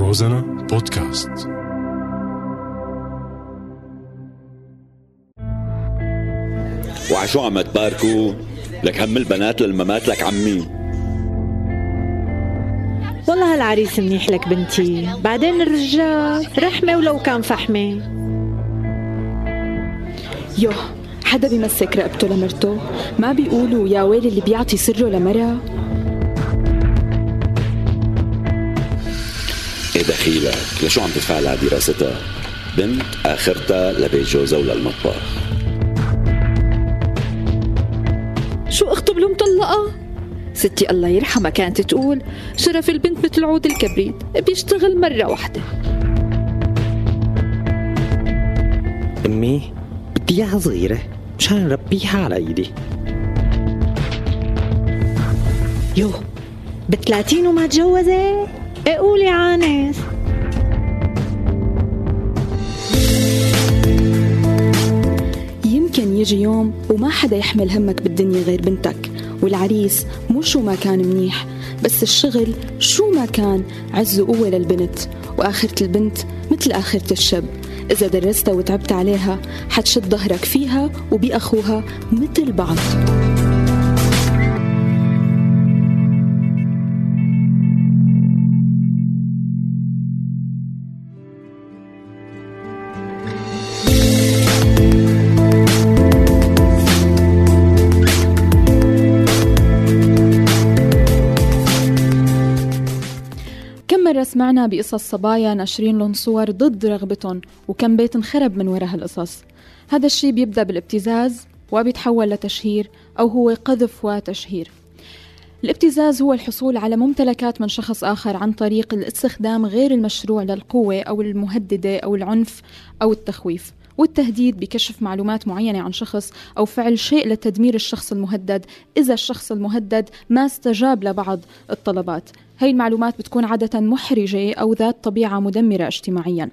روزانا بودكاست. وعشو عم تباركوا لك هم البنات للممات لك عمي. والله هالعريس منيح لك بنتي. بعدين الرجال رحمة ولو كان فحمة. يوه حدا بيمسك رقبته لمرته؟ ما بيقولوا يا ويلي اللي بيعطي سره لمرة دخيلك لشو عم تدفع لها دراستها بنت آخرتها لبيت جوزها وللمطبخ شو اخته بلو مطلقة؟ ستي الله يرحمها كانت تقول شرف البنت مثل عود الكبريت بيشتغل مرة واحدة. أمي بدي إياها صغيرة مشان نربيها على إيدي. يو بثلاثين وما تجوزت؟ إيه قولي عانس. يجي يوم وما حدا يحمل همك بالدنيا غير بنتك. والعريس مو شو ما كان منيح بس الشغل شو ما كان عز وقوة للبنت وآخرة البنت مثل آخرة الشب إذا درستها وتعبت عليها حتشد ظهرك فيها وبأخوها مثل بعض. مرة سمعنا بقصص صبايا ناشرين لهم صور ضد رغبتهم وكم بيت انخرب من وراء هالقصص. هذا الشيء بيبدأ بالابتزاز وبيتحول لتشهير أو هو قذف وتشهير. الابتزاز هو الحصول على ممتلكات من شخص آخر عن طريق الاستخدام غير المشروع للقوة أو المهددة أو العنف أو التخويف. والتهديد بكشف معلومات معينة عن شخص أو فعل شيء لتدمير الشخص المهدد. إذا الشخص المهدد ما استجاب لبعض الطلبات. هاي المعلومات بتكون عادة محرجة أو ذات طبيعة مدمرة اجتماعيا.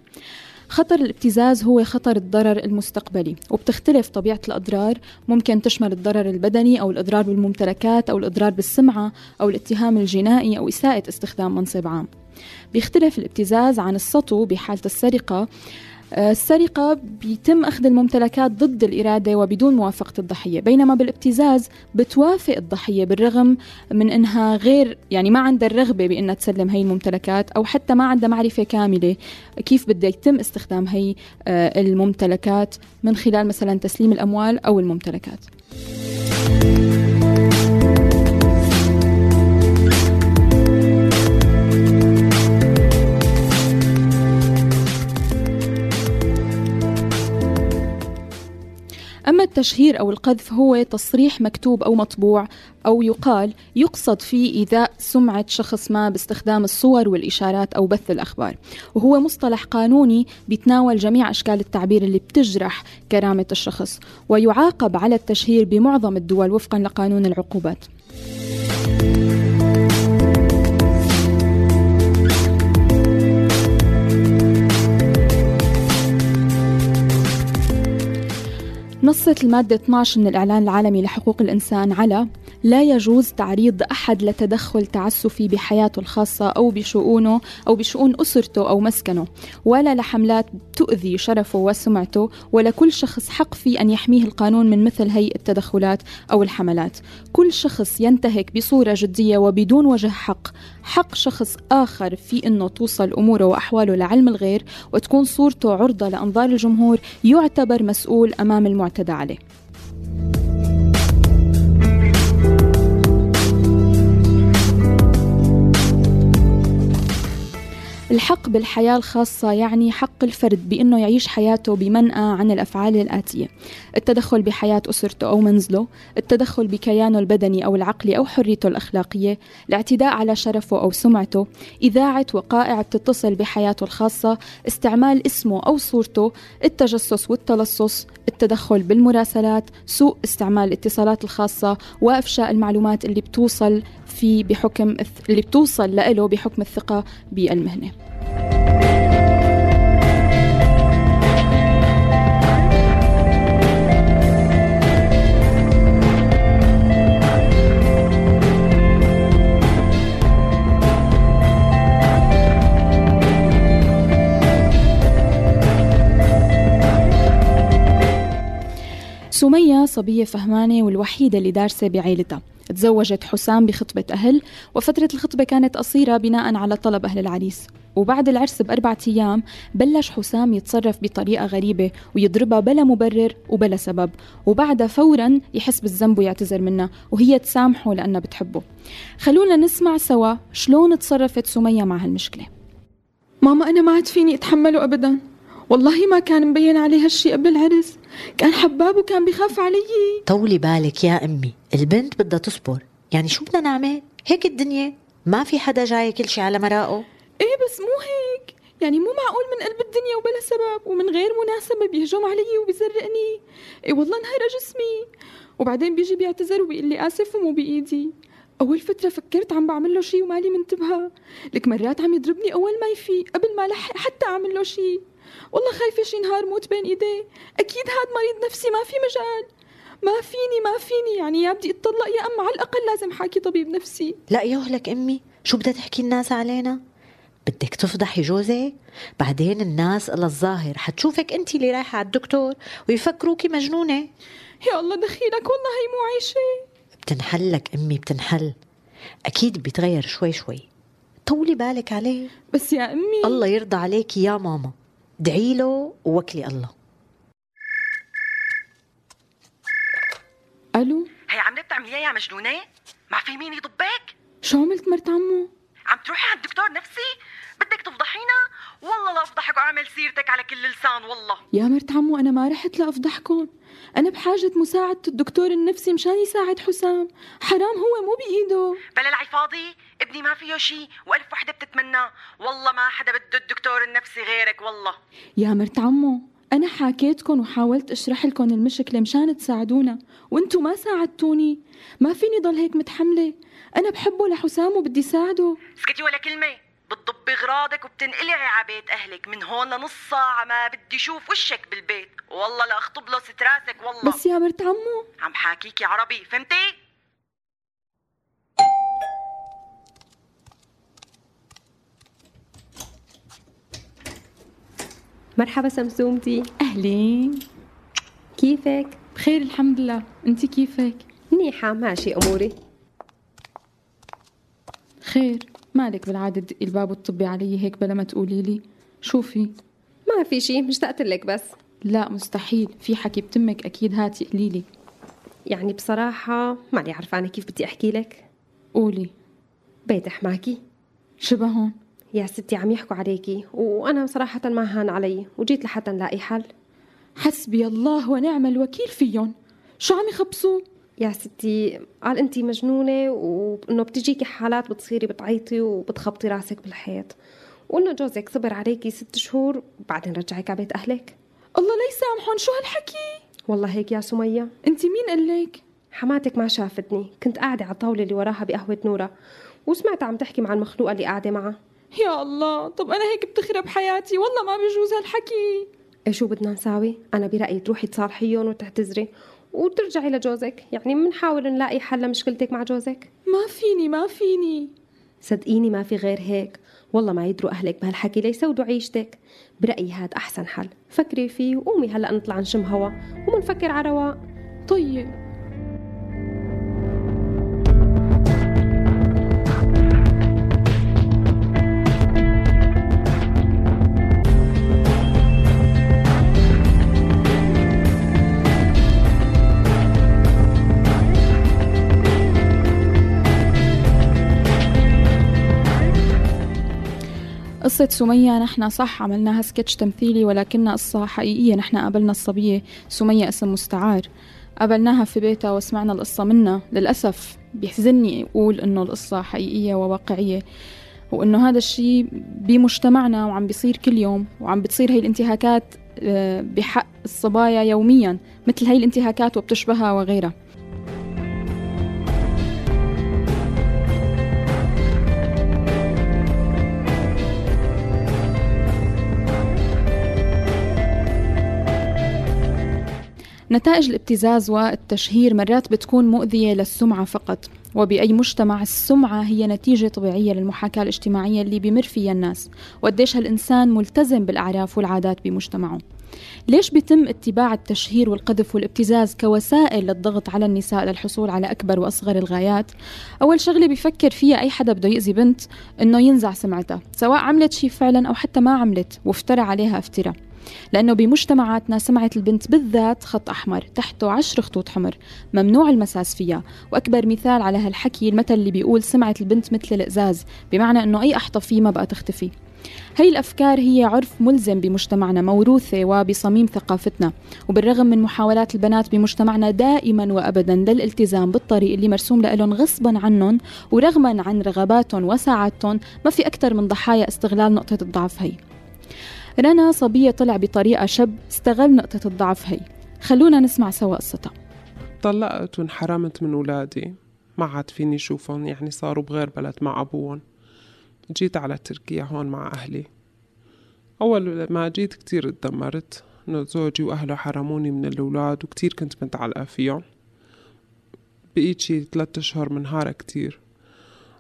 خطر الابتزاز هو خطر الضرر المستقبلي وبتختلف طبيعة الأضرار. ممكن تشمل الضرر البدني أو الإضرار بالممتلكات أو الإضرار بالسمعة أو الاتهام الجنائي أو إساءة استخدام منصب عام. بيختلف الابتزاز عن السطو بحالة السرقة. آه، السرقة بيتم أخذ الممتلكات ضد الإرادة وبدون موافقة الضحية بينما بالابتزاز بتوافق الضحية بالرغم من أنها غير يعني ما عندها الرغبة بأنها تسلم هي الممتلكات أو حتى ما عندها معرفة كاملة كيف بده يتم استخدام هي آه، الممتلكات من خلال مثلا تسليم الأموال أو الممتلكات. أما التشهير أو القذف هو تصريح مكتوب أو مطبوع أو يقال يقصد فيه إيذاء سمعة شخص ما باستخدام الصور والإشارات أو بث الأخبار. وهو مصطلح قانوني بيتناول جميع أشكال التعبير اللي بتجرح كرامة الشخص ويعاقب على التشهير بمعظم الدول وفقا لقانون العقوبات. نصت المادة 12 من الإعلان العالمي لحقوق الإنسان على لا يجوز تعريض أحد لتدخل تعسفي بحياته الخاصة أو بشؤونه أو بشؤون أسرته أو مسكنه ولا لحملات تؤذي شرفه وسمعته ولكل شخص حق في أن يحميه القانون من مثل هي التدخلات أو الحملات. كل شخص ينتهك بصورة جدية وبدون وجه حق. حق شخص آخر في أنه توصل أموره وأحواله لعلم الغير وتكون صورته عرضة لأنظار الجمهور يعتبر مسؤول أمام المعتدى عليه. الحق بالحياة الخاصة يعني حق الفرد بأنه يعيش حياته بمنأى عن الأفعال الآتية. التدخل بحياة أسرته أو منزله التدخل بكيانه البدني أو العقلي أو حريته الأخلاقية الاعتداء على شرفه أو سمعته إذاعة وقائع بتتصل بحياته الخاصة استعمال اسمه أو صورته التجسس والتلصص التدخل بالمراسلات سوء استعمال الاتصالات الخاصة وإفشاء المعلومات اللي بتوصل في بحكم اللي بتوصل له بحكم الثقة بالمهنة. سمية صبية فهمانة والوحيدة اللي دارسة بعيلتها. تزوجت حسام بخطبة أهل وفترة الخطبة كانت قصيرة بناء على طلب أهل العريس. وبعد العرس بأربعة أيام بلش حسام يتصرف بطريقة غريبة ويضربها بلا مبرر وبلا سبب. وبعدها فورا يحس بالذنب ويعتذر منها وهي تسامحه لأنها بتحبه. خلونا نسمع سوا شلون تصرفت سمية مع هالمشكلة. ماما أنا ما عاد فيني أتحمله أبدا. والله ما كان مبين عليه هالشي قبل العرس كان حباب وكان بخاف علي. طولي بالك يا أمي البنت بدها تصبر. يعني شو بدنا نعمل؟ هيك الدنيا؟ ما في حدا جاي كل شي على مراقه؟ إيه بس مو هيك. يعني مو معقول من قلب الدنيا وبلا سبب ومن غير مناسبة بيهجم علي وبيزرقني. إيه والله انهار جسمي. وبعدين بيجي بيعتذر وبيقول لي آسف ومو بإيدي. أول فترة فكرت عم بعمل له شي ومالي منتبهة. لك مرات عم يضربني أول ما يفيق قبل ما لحق حتى أعمل له شي. والله خايفة شي نهار موت بين ايديه أكيد هاد مريض نفسي ما في مجال. ما فيني ما فيني. يعني يا بدي أتطلق يا أما على الأقل لازم حاكي طبيب نفسي. لا يهلك أمي شو بدها تحكي الناس علينا؟ بدك تفضحي جوزك بعدين الناس إلا الظاهر حتشوفك انت اللي رايحة على الدكتور ويفكروكي مجنونة. يا الله دخيلك والله هي مو عايشة. بتنحل لك أمي بتنحل. أكيد بيتغير شوي شوي. طولي بالك عليه. بس يا أمي. الله يرضى عليك يا ماما. ادعي له ووكلي الله ألو هي عم بتعمليها يا مجنونة؟ ما في مين يضبك؟ شو عملت مرت عمو عم تروحي عند دكتور نفسي؟ بدك تفضحينا؟ والله لا أفضحك وأعمل سيرتك على كل لسان والله. يا مرت عمو أنا ما رحت لأفضحكم. أنا بحاجة مساعدة الدكتور النفسي مشان يساعد حسام. حرام هو مو بإيده. بلا العي فاضي. ابني ما فيه شيء وألف وحدة بتتمنى. والله ما حدا بده الدكتور النفسي غيرك والله. يا مرت عمو أنا حكيتكم وحاولت أشرح لكم المشكلة مشان تساعدونا وانتو ما ساعدتوني. ما فيني ضل هيك متحملة. أنا بحبه لحسام وبدي ساعده. اسكتي ولا كلمة. بتضبي غراضك وبتنقلعي على بيت أهلك. من هون لنص ساعة ما بدي أشوف وشك بالبيت. والله لا أخطب له ست راسك والله. بس يا مرت عمو. عم حاكيكي عربي فهمتي؟ مرحبا سمسومتي أهلين. كيفك؟ بخير الحمد لله. انت كيفك؟ منيحة ماشي أموري. خير. مالك بالعادة تدقي الباب وتطبي علي هيك بلا ما تقولي لي؟ شوفي. ما في شي مشتقت لك بس. لا مستحيل. في حكي بتمك أكيد هاتي قولي لي. يعني بصراحة ماني عرفانة كيف بدي أحكي لك. قولي. بيت حماكي شبهون يا ستي عم يحكوا عليكي. وأنا صراحة ما هان علي. وجيت لحتى نلاقي حل. حسبي الله ونعم الوكيل فيهم. شو عم يخبصوا؟ يا ستي قال انتي مجنونة وإنه بتجيكي حالات بتصيري بتعيطي وبتخبطي راسك بالحيط. وإنه جوزك صبر عليكي ست شهور وبعدين رجعك على بيت أهلك. الله لا يسامحهم شو هالحكي؟ والله هيك يا سمية. انت مين قال لك؟ حماتك ما شافتني. كنت قاعدة على الطاولة اللي وراها بقهوة نورة وسمعت عم تحكي مع المخلوقة اللي قاعدة معها. يا الله طب أنا هيك بتخرب حياتي؟ والله ما بيجوز هالحكي. إيه شو بدنا نساوي؟ أنا برأيي تروحي تصالحيهم وتعتذري. وترجعي لجوزك يعني بنحاول نلاقي حل لمشكلتك مع جوزك. ما فيني ما فيني. صدقيني ما في غير هيك. والله ما يدروا أهلك بهالحكي ليسودوا عيشتك. برأيي هاد أحسن حل. فكري فيه وقومي هلأ نطلع نشم هوا ومنفكر على رواق. طيب. قصة سمية نحن صح عملناها سكتش تمثيلي ولكنها قصة حقيقية. نحن قابلنا الصبية سمية اسم مستعار. قابلناها في بيتها وسمعنا القصة منها. للأسف بيحزني أقول إنه القصة حقيقية وواقعية وإنه هذا الشيء بمجتمعنا وعم بيصير كل يوم وعم بتصير هي الانتهاكات آه، بحق الصبايا يوميا مثل هي الانتهاكات وبتشبهها وغيرها. نتائج الابتزاز والتشهير مرات بتكون مؤذية للسمعة فقط وبأي مجتمع السمعة هي نتيجة طبيعية للمحاكاة الاجتماعية اللي بمر فيها الناس وقديش هالإنسان ملتزم بالأعراف والعادات بمجتمعه ليش بيتم اتباع التشهير والقذف والابتزاز كوسائل للضغط على النساء للحصول على أكبر وأصغر الغايات؟ أول شغلة بيفكر فيها أي حدا بده يأذي بنت إنه ينزع سمعتها سواء عملت شي فعلا أو حتى ما عملت وافترى عليها افتراء لأنه بمجتمعاتنا سمعة البنت بالذات خط أحمر تحته عشر خطوط حمر ممنوع المساس فيها. وأكبر مثال على هالحكي المثل اللي بيقول سمعة البنت مثل الإزاز بمعنى أنه أي أحطة فيه ما بقى تختفي. هي الأفكار هي عرف ملزم بمجتمعنا موروثة وبصميم ثقافتنا. وبالرغم من محاولات البنات بمجتمعنا دائما وأبدا للالتزام بالطريق اللي مرسوم لهم غصبا عنهم ورغما عن رغباتهم وسعادتهم ما في أكثر من ضحايا استغلال نقطة الضعف هي رنا صبية طلع بطريقة شب استغل نقطة الضعف هي. خلونا نسمع سوا قصتها طلقت وانحرمت من ولادي. ما عاد فيني شوفهم يعني صاروا بغير بلد مع أبوهم. جيت على تركيا هون مع أهلي. أول ما جيت كتير اتدمرت إنه زوجي وأهله حرموني من الأولاد وكتير كنت متعلقة فيهم. بقيت شي ثلاثة أشهر منهارة كتير.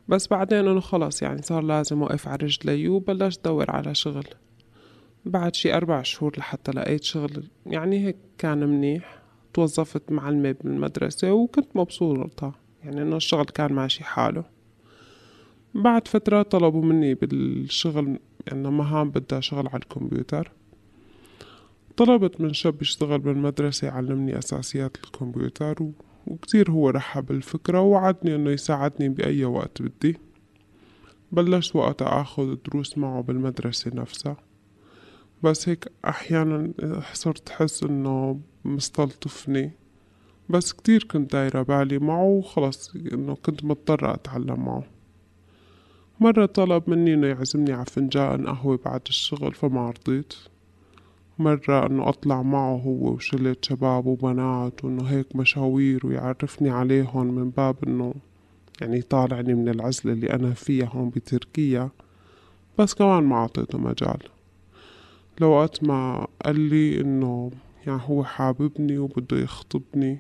بس بعدين إنه خلص يعني صار لازم وقف على رجلي وبلشت دور على شغل. بعد شي أربع شهور لحتى لقيت شغل. يعني هيك كان منيح. توظفت معلمة بالمدرسة وكنت مبسوطة يعني إنه الشغل كان ماشي حاله. بعد فترة طلبوا مني بالشغل إنه مهام بدها شغل على الكمبيوتر. طلبت من شاب يشتغل بالمدرسة يعلمني أساسيات الكمبيوتر وكتير هو رحب بالفكرة ووعدني إنه يساعدني بأي وقت بدي. بلشت وقتها أخذ دروس معه بالمدرسة نفسها. بس هيك أحيانا صرت أحس إنه مستلطفني. بس كتير كنت دايرة بالي معه وخلص إنه كنت مضطرة أتعلم معه. مرة طلب مني إنه يعزمني على فنجان قهوة بعد الشغل فما رضيت. مرة إنه أطلع معه هو وشلة شباب وبنات وإنه هيك مشاوير ويعرفني عليهم من باب إنه يعني يطالعني من العزلة اللي أنا فيها هون بتركيا. بس كمان ما عطيته مجال. لو وقت ما قال لي إنه يعني هو حاببني وبده يخطبني.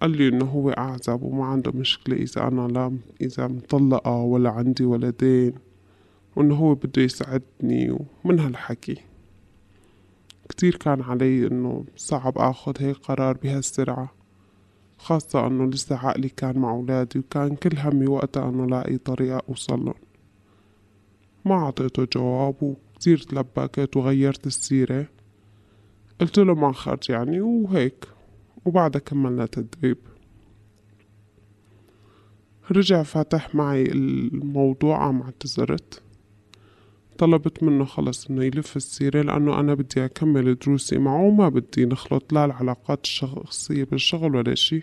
قال لي إنه هو أعزب وما عنده مشكلة إذا أنا لا إذا مطلقة ولا عندي ولدين وإنه هو بده يساعدني ومن هالحكي. كتير كان علي إنه صعب أخذ هيك قرار بهالسرعة خاصة إنه لسه عقلي كان مع أولادي وكان كل همي وقتها إنه لاقي طريقة أوصلن ما عطيته جواب وكتير تلبكت وغيرت السيرة. قلت له ما خرج يعني وهيك وبعدها كملنا تدريب. رجع فتح معي الموضوع عم اعتذرت. طلبت منه خلص إنه يلف السيرة لأنه أنا بدي أكمل دروسي معه وما بدي نخلط لا العلاقات الشخصية بالشغل ولا شي.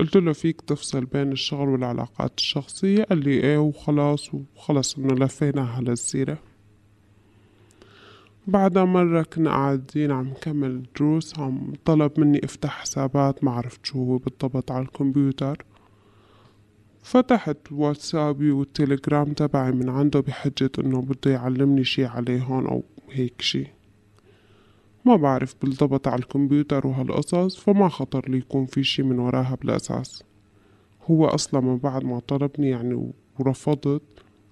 قلت له فيك تفصل بين الشغل والعلاقات الشخصية؟ قال لي إيه وخلاص وخلص إنه لفينا على السيرة. بعدها مرة كنا قاعدين عم نكمل دروس عم طلب مني أفتح حسابات ما عرفت شو هو بالضبط على الكمبيوتر. فتحت واتسابي والتليجرام تبعي من عنده بحجة إنه بده يعلمني شي عليهن أو هيك شي. ما بعرف بالضبط على الكمبيوتر وهالقصص فما خطر لي يكون في شي من وراها بالأساس. هو أصلا من بعد ما طلبني يعني ورفضت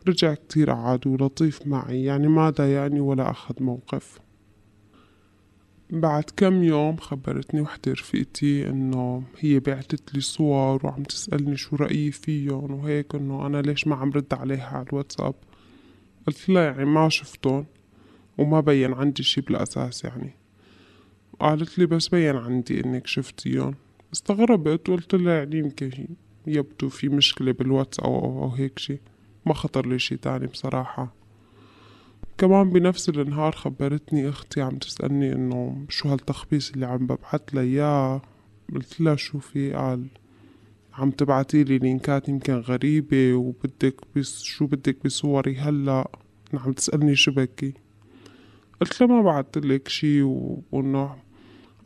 رجع كتير عاد ولطيف معي يعني ما ضايقني ولا أخذ موقف. بعد كم يوم خبرتني وحدة رفيقتي إنه هي بعتت لي صور وعم تسألني شو رأيي فيهم وهيك إنه أنا ليش ما عم رد عليها على الواتساب. قلت لها يعني ما شفتهم وما بين عندي شي بالأساس يعني. قالت لي بس بين عندي إنك شفتيهم. استغربت وقلت لها يعني يمكن يبدو في مشكلة بالواتس أو, أو هيك شي. ما خطر لي شي تاني بصراحة. كمان بنفس النهار خبرتني أختي عم تسألني إنه شو هالتخبيص اللي عم ببعت لها إياه. قلت لها شو في؟ قال عم تبعتي لي لينكات يمكن غريبة وبدك بس شو بدك بصوري هلأ؟ عم تسألني شو بكي. قلت لها ما بعت لك شي وإنه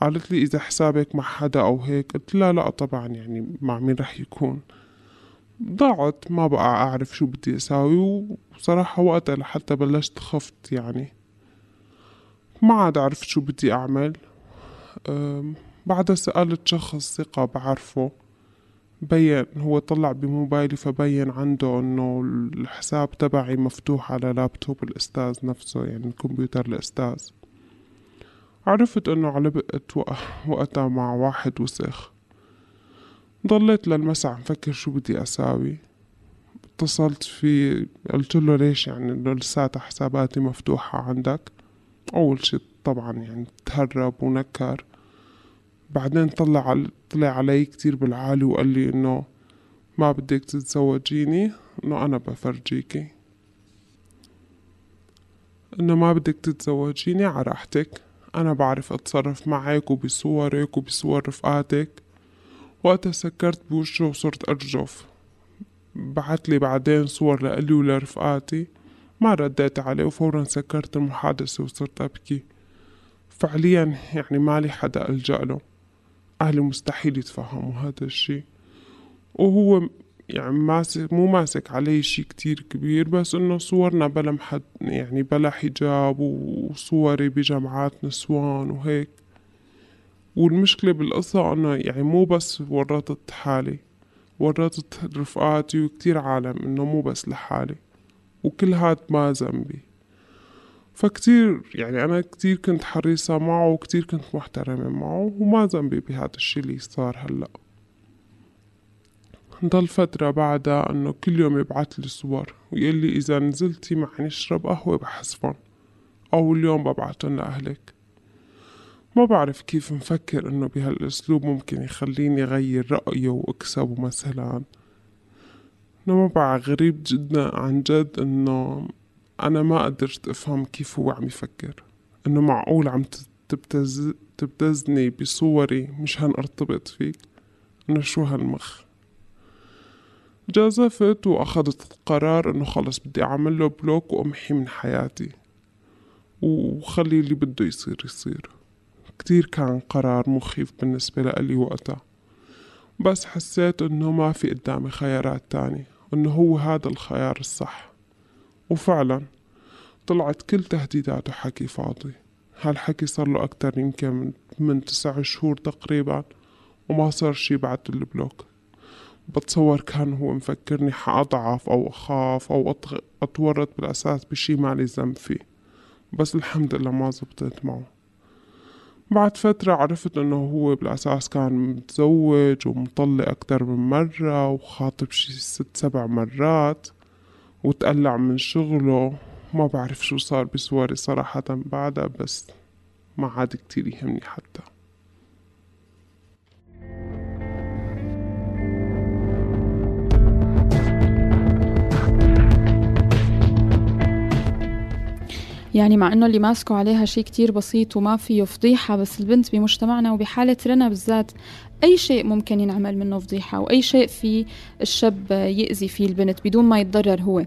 قالت لي إذا حسابك مع حدا أو هيك. قلت لها لا طبعا يعني مع مين رح يكون. ضاعت ما بقى أعرف شو بدي أساوي وصراحة وقتها لحتى بلشت خفت يعني. ما عاد عرفت شو بدي أعمل. بعدها سألت شخص ثقة بعرفه. بين هو طلع بموبايلي فبين عنده إنه الحساب تبعي مفتوح على لابتوب الأستاذ نفسه يعني كمبيوتر الأستاذ. عرفت إنه علبقت وق- وقتها مع واحد وسخ. ضليت للمسا عم فكر شو بدي أساوي. اتصلت فيه قلت له ليش يعني انه لساتها حساباتي مفتوحة عندك؟ أول شي طبعا يعني تهرب ونكر. بعدين طلع عل... طلع علي كتير بالعالي وقال لي إنه ما بدك تتزوجيني إنه أنا بفرجيكي. إنه ما بدك تتزوجيني على راحتك. أنا بعرف أتصرف معك وبصورك وبصور رفقاتك. وقتها سكرت بوشه وصرت ارجف بعت لي بعدين صور لإلي ولرفقاتي. ما رديت عليه وفورا سكرت المحادثة وصرت أبكي. فعليا يعني مالي حدا ألجأ له. أهلي مستحيل يتفهموا هذا الشي وهو يعني ماسك مو ماسك علي شي كتير كبير بس إنه صورنا بلا محد يعني بلا حجاب وصوري بجامعات نسوان وهيك. والمشكلة بالقصة إنه يعني مو بس ورطت حالي ورطت رفقاتي وكتير عالم إنه مو بس لحالي وكل هاد ما ذنبي. فكتير يعني أنا كتير كنت حريصة معه وكتير كنت محترمة معه وما ذنبي بهذا الشي اللي صار هلأ. ضل فترة بعدها إنه كل يوم يبعت لي صور ويقول لي إذا نزلتي معي نشرب قهوة بحذفن أو اليوم ببعتن لأهلك. ما بعرف كيف مفكر إنه بهالأسلوب ممكن يخليني أغير رأيه وأكسبه مثلا. إنه ما بعرف غريب جدا عن جد إنه أنا ما قدرت أفهم كيف هو عم يفكر. إنه معقول عم تبتز تبتزني بصوري مشان أرتبط فيك؟ إنه شو هالمخ؟ جازفت وأخذت قرار إنه خلص بدي أعمل له بلوك وأمحي من حياتي. وخلي اللي بده يصير يصير. كتير كان قرار مخيف بالنسبة لإلي وقتها. بس حسيت إنه ما في قدامي خيارات تانية إنه هو هذا الخيار الصح. وفعلا طلعت كل تهديداته حكي فاضي. هالحكي صار له أكتر يمكن من, تسع شهور تقريبا وما صار شي بعد البلوك بتصور كان هو مفكرني حأضعف أو أخاف أو. أتورط بالأساس بشي مالي ذنب فيه. بس الحمد لله ما زبطت معه. بعد فترة عرفت إنه هو بالأساس كان متزوج ومطلق أكتر من مرة وخاطب شي ست سبع مرات وتقلع من شغله. ما بعرف شو صار بصوري صراحة بعدها بس ما عاد كتير يهمني حتى. يعني مع إنه اللي ماسكه عليها شيء كتير بسيط وما فيه فضيحة بس البنت بمجتمعنا وبحالة رنا بالذات أي شيء ممكن ينعمل منه فضيحة وأي شيء فيه الشاب يأذي فيه البنت بدون ما يتضرر هو.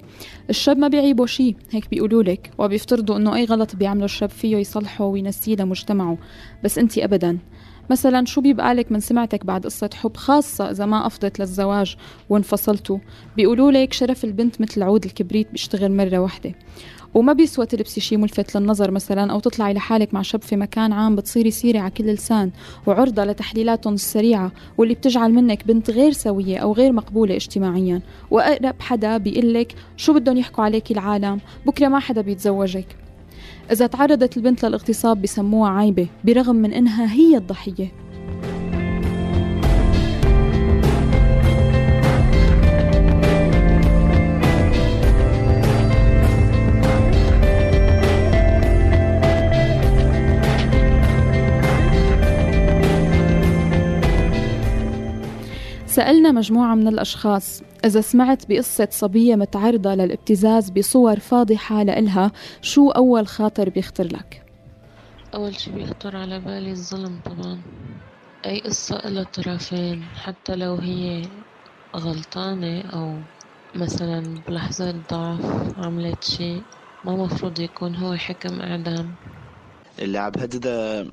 الشاب ما بيعيبه شيء هيك بيقولوا لك وبيفترضوا إنه أي غلط بيعمله الشاب فيه يصلحه وينسيه لمجتمعه. بس أنت أبدا مثلا شو بيبقى لك من سمعتك بعد قصة حب خاصة إذا ما أفضت للزواج وانفصلتوا؟ بيقولوا لك شرف البنت مثل عود الكبريت بيشتغل مرة واحدة. وما بيسوى تلبسي شي ملفت للنظر مثلا أو تطلعي لحالك مع شاب في مكان عام بتصيري سيرة على كل لسان. وعرضة لتحليلاتهم السريعة واللي بتجعل منك بنت غير سوية أو غير مقبولة اجتماعيا. وأقرب حدا بيقلك شو بدهم يحكوا عليك العالم بكرة ما حدا بيتزوجك. إذا تعرضت البنت للاغتصاب بسموها عايبة برغم من إنها هي الضحية. سألنا مجموعة من الأشخاص إذا سمعت بقصة صبية متعرضة للابتزاز بصور فاضحة لإلها شو أول خاطر بيخطر لك؟ أول شي بيخطر على بالي الظلم طبعا. أي قصة إلها طرفين حتى لو هي غلطانة أو مثلا بلحظة ضعف عملت شي ما مفروض يكون هو حكم إعدام. اللي عم بهددها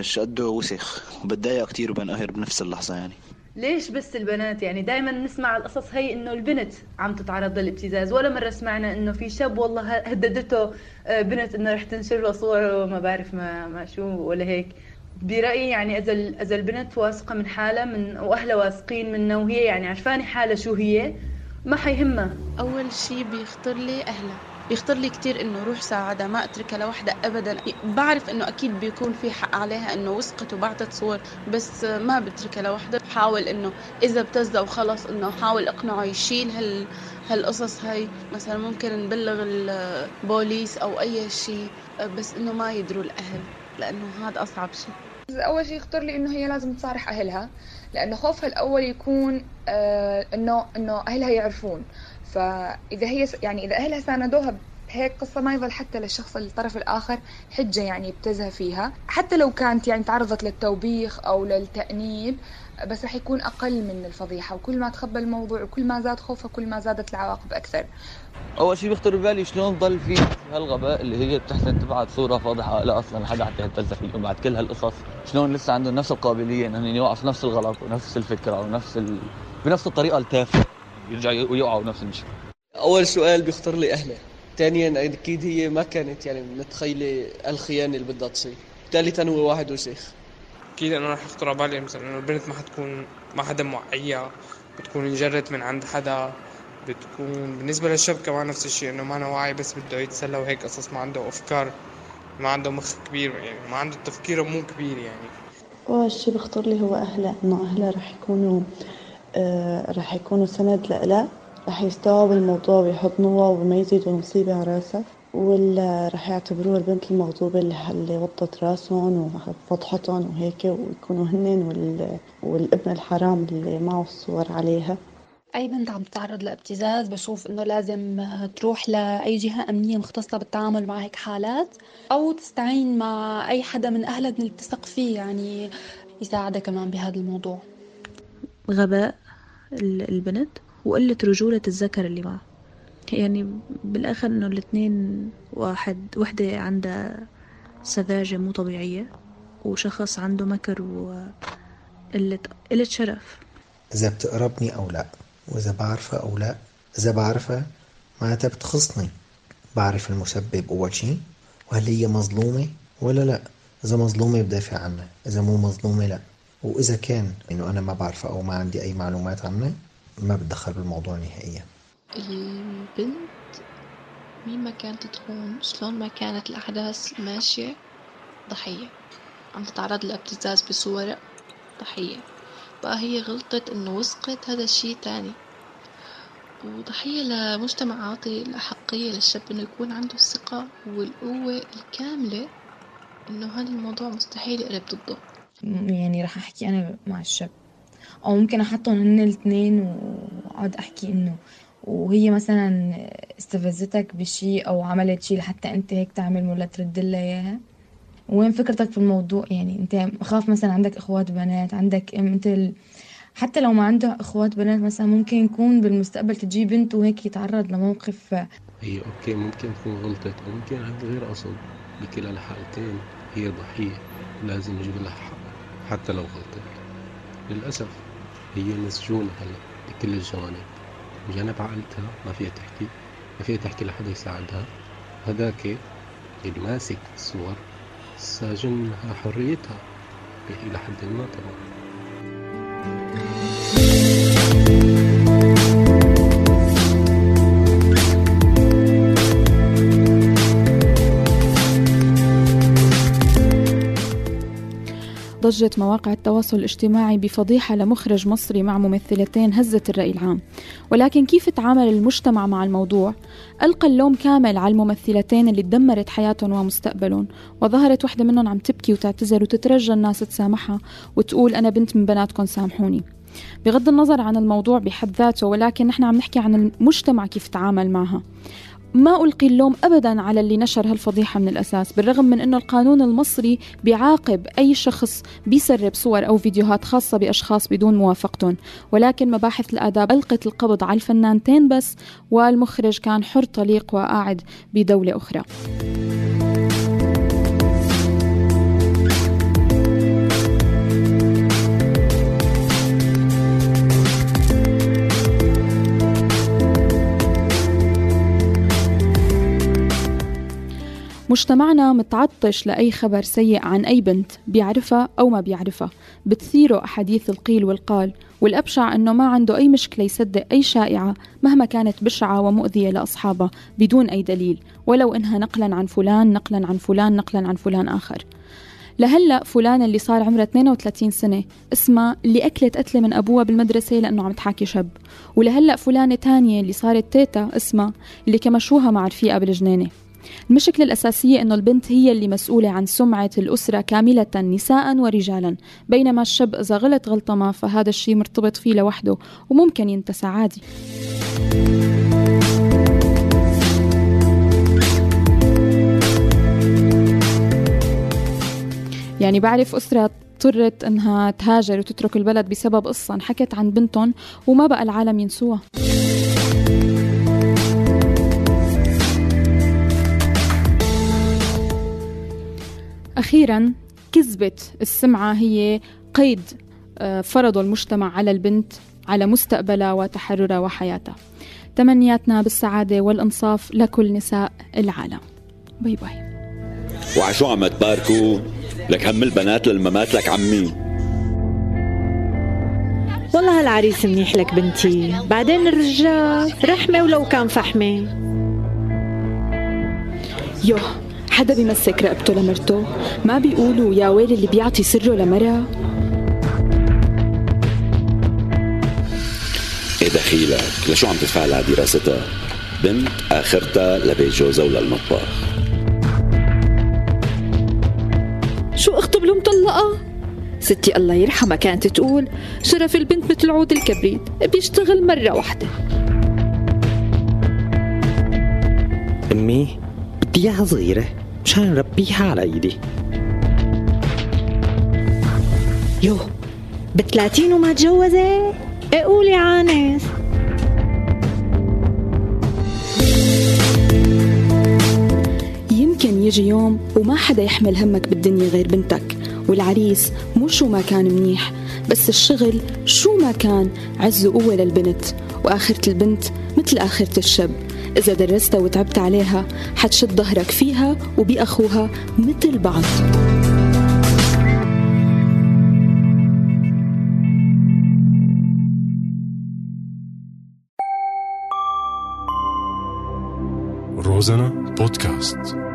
شقده وسخ. وبتضايق كتير وبنقهر بنفس اللحظة يعني. ليش بس البنات؟ يعني دائما نسمع القصص هي إنه البنت عم تتعرض للابتزاز. ولا مرة سمعنا إنه في شاب والله هددته بنت إنه رح تنشر له صور وما بعرف ما, ما شو ولا هيك. برأيي يعني إذا إذا البنت واثقة من حالها من وأهلها واثقين منها وهي يعني عرفانة حالها شو هي ما حيهمها. أول شي بيخطر لي أهلها. بيخطر لي كتير إنه روح ساعدها ما أتركها لوحدها ابدا. بعرف إنه أكيد بيكون في حق عليها إنه وثقت وبعتت صور بس ما بتركها لوحدها. بحاول إنه إذا ابتزها وخلص إنه حاول أقنعه يشيل هال هالقصص هاي. مثلا ممكن نبلغ البوليس أو أي شيء بس إنه ما يدروا الأهل لأنه هذا أصعب شيء. أول شيء يخطر لي إنه هي لازم تصارح أهلها لأنه خوفها الأول يكون آه انه إنه أهلها يعرفون. فإذا هي يعني إذا أهلها ساندوها بهيك قصة ما يظل حتى للشخص الطرف الآخر حجة يعني يبتزها فيها. حتى لو كانت يعني تعرضت للتوبيخ أو للتأنيب بس رح يكون أقل من الفضيحة. وكل ما تخبى الموضوع وكل ما زاد خوفها كل ما زادت العواقب أكثر. أول شيء بيخطر ببالي شلون ضل في هالغباء اللي هي بتحسن تبعت صورة فاضحة؟ لا أصلا حدا حتى يهتز فيه. وبعد كل هالقصص شلون لسه عندهم نفس القابلية إنهم يوقعوا في نفس الغلط ونفس الفكرة ونفس ال... بنفس الطريقة التافهة. يرجعوا ويوقعوا بنفس المشكلة أول سؤال بيخطر لي أهله ثانيا أكيد هي ما كانت يعني متخيلة الخيانة اللي بدها تصير. ثالثا هو واحد وسيخ أكيد أنا رح يخطر على بالي مثلا إنه البنت ما حتكون ما حدا موعية. بتكون انجرت من عند حدا. بتكون بالنسبة للشاب كمان نفس الشيء إنه ما أنا واعي بس بده يتسلى وهيك قصص. ما عنده أفكار ما عنده مخ كبير يعني ما عنده تفكيره مو كبير يعني. أول شيء بخطر لي هو أهلها إنه أهلها رح يكونوا آه رح يكونوا سند لإلها رح يستوعبوا الموضوع ويحضنوها وما يزيدوا المصيبة على راسها ولا رح يعتبروها البنت المغضوبة اللي, وطت راسهم وفضحتهم وهيك ويكونوا هنن وال... والابن الحرام اللي معه الصور عليها. أي بنت عم تتعرض لابتزاز؟ بشوف إنه لازم تروح لأي جهة أمنية مختصة بالتعامل مع هيك حالات. أو تستعين مع أي حدا من أهلها اللي بتثق فيه يعني يساعدها كمان بهذا الموضوع. غباء. البنت وقلة رجولة الذكر اللي معه. يعني بالآخر إنه الاتنين واحد وحدة عندها سذاجة مو طبيعية وشخص عنده مكر وقلة قلة شرف. إذا بتقربني أو لا وإذا بعرفها أو لا إذا بعرفها معناتها بتخصني. بعرف المسبب أول شي وهل هي مظلومة ولا لا. إذا مظلومة بدافع عنها إذا مو مظلومة لا. وإذا كان إنه أنا ما بعرفها أو ما عندي أي معلومات عنها ما بتدخل بالموضوع نهائيا. البنت مين ما كانت تكون شلون ما كانت الأحداث ماشية؟ ضحية. عم تتعرض لابتزاز بصور ضحية. بقى هي غلطت إنه وثقت هذا الشي تاني. وضحية لمجتمع عاطي الأحقية للشاب إنه يكون عنده الثقة والقوة الكاملة إنه هذا الموضوع مستحيل يقلب ضده. يعني رح أحكي أنا مع الشاب. أو ممكن أحطهم هن الاثنين وأقعد أحكي إنه وهي مثلا استفزتك بشي أو عملت شي لحتى أنت هيك تعمل ولا ترد لها إياها. وين فكرتك في الموضوع؟ يعني أنت خاف مثلا عندك إخوات بنات عندك أم أنت ال... حتى لو ما عنده إخوات بنات مثلا ممكن يكون بالمستقبل تجي بنت وهيك يتعرض لموقف. هي أوكي ممكن تكون غلطت أو ممكن عند غير قصد بكلا الحالتين هي ضحية لازم يجيب لها حق. حتى لو غلطت. للأسف هي مسجونة هلا بكل الجوانب. جانب عائلتها ما فيها تحكي ما فيها تحكي لحدا يساعدها. هذاك اللي ماسك الصور ساجنها حريتها. إلى حد ما طبعا. ضجت مواقع التواصل الاجتماعي بفضيحة لمخرج مصري مع ممثلتين هزت الرأي العام. ولكن كيف تعامل المجتمع مع الموضوع؟ ألقى اللوم كامل على الممثلتين اللي تدمرت حياتهم ومستقبلهم. وظهرت واحدة منهم عم تبكي وتعتذر وتترجى الناس تسامحها وتقول أنا بنت من بناتكم سامحوني. بغض النظر عن الموضوع بحد ذاته ولكن نحن عم نحكي عن المجتمع كيف تعامل معها. ما ألقي اللوم أبدا على اللي نشر هالفضيحة من الأساس بالرغم من أنه القانون المصري بيعاقب أي شخص بيسرب صور أو فيديوهات خاصة بأشخاص بدون موافقتهم ولكن مباحث الآداب ألقت القبض على الفنانتين بس والمخرج كان حر طليق وقاعد بدولة أخرى. مجتمعنا متعطش لأي خبر سيء عن أي بنت بيعرفها أو ما بيعرفها. بتثيره أحاديث القيل والقال والأبشع أنه ما عنده أي مشكلة يصدق أي شائعة مهما كانت بشعة ومؤذية لأصحابها بدون أي دليل. ولو إنها نقلا عن فلان نقلا عن فلان نقلا عن فلان آخر. لهلأ فلانة اللي صار عمرها 32 سنة اسمها اللي أكلت قتلة من أبوها بالمدرسة لأنه عم تحاكي شب ولهلأ فلانة تانية اللي صارت تيتا اسمها اللي كمشوها مع رفيقها بالجنينة. المشكلة الأساسية أنه البنت هي اللي مسؤولة عن سمعة الأسرة كاملة نساء ورجالا. بينما الشاب إذا غلط غلطة ما فهذا الشيء مرتبط فيه لوحده وممكن ينتسى عادي. يعني بعرف أسرة اضطرت إنها تهاجر وتترك البلد بسبب قصة انحكت عن بنتهم وما بقى العالم ينسوها. أخيرا كذبة السمعة هي قيد آه، فرضه المجتمع على البنت على مستقبلها وتحررها وحياتها. تمنياتنا بالسعادة والإنصاف لكل نساء العالم. باي باي. وعشو عم تباركوا لك هم البنات للممات لك عمي. والله هالعريس منيح لك بنتي. بعدين الرجال رحمة ولو كان فحمة. يوه. حدا بيمسك رقبته لمرته؟ ما بيقولوا يا ويلي اللي بيعطي سره لمرة إيه دخيلك لشو عم تدفع لها دراستها؟ بنت آخرتها لبيت جوزها وللمطبخ شو اخطب له؟ ستي الله يرحمها كانت تقول شرف البنت مثل عود الكبريت بيشتغل مرة واحدة. أمي بدي إياها صغيرة. مشان نربيها على إيدي يو بثلاثين وما تجوزت؟ إيه قولي عانس. يمكن يجي يوم وما حدا يحمل همك بالدنيا غير بنتك والعريس مو شو ما كان منيح بس الشغل شو ما كان عز وقوة للبنت وآخرة البنت مثل آخرة الشاب. إذا درستها وتعبت عليها حتشد ظهرك فيها وبأخوها مثل بعض. روزانا بودكاست.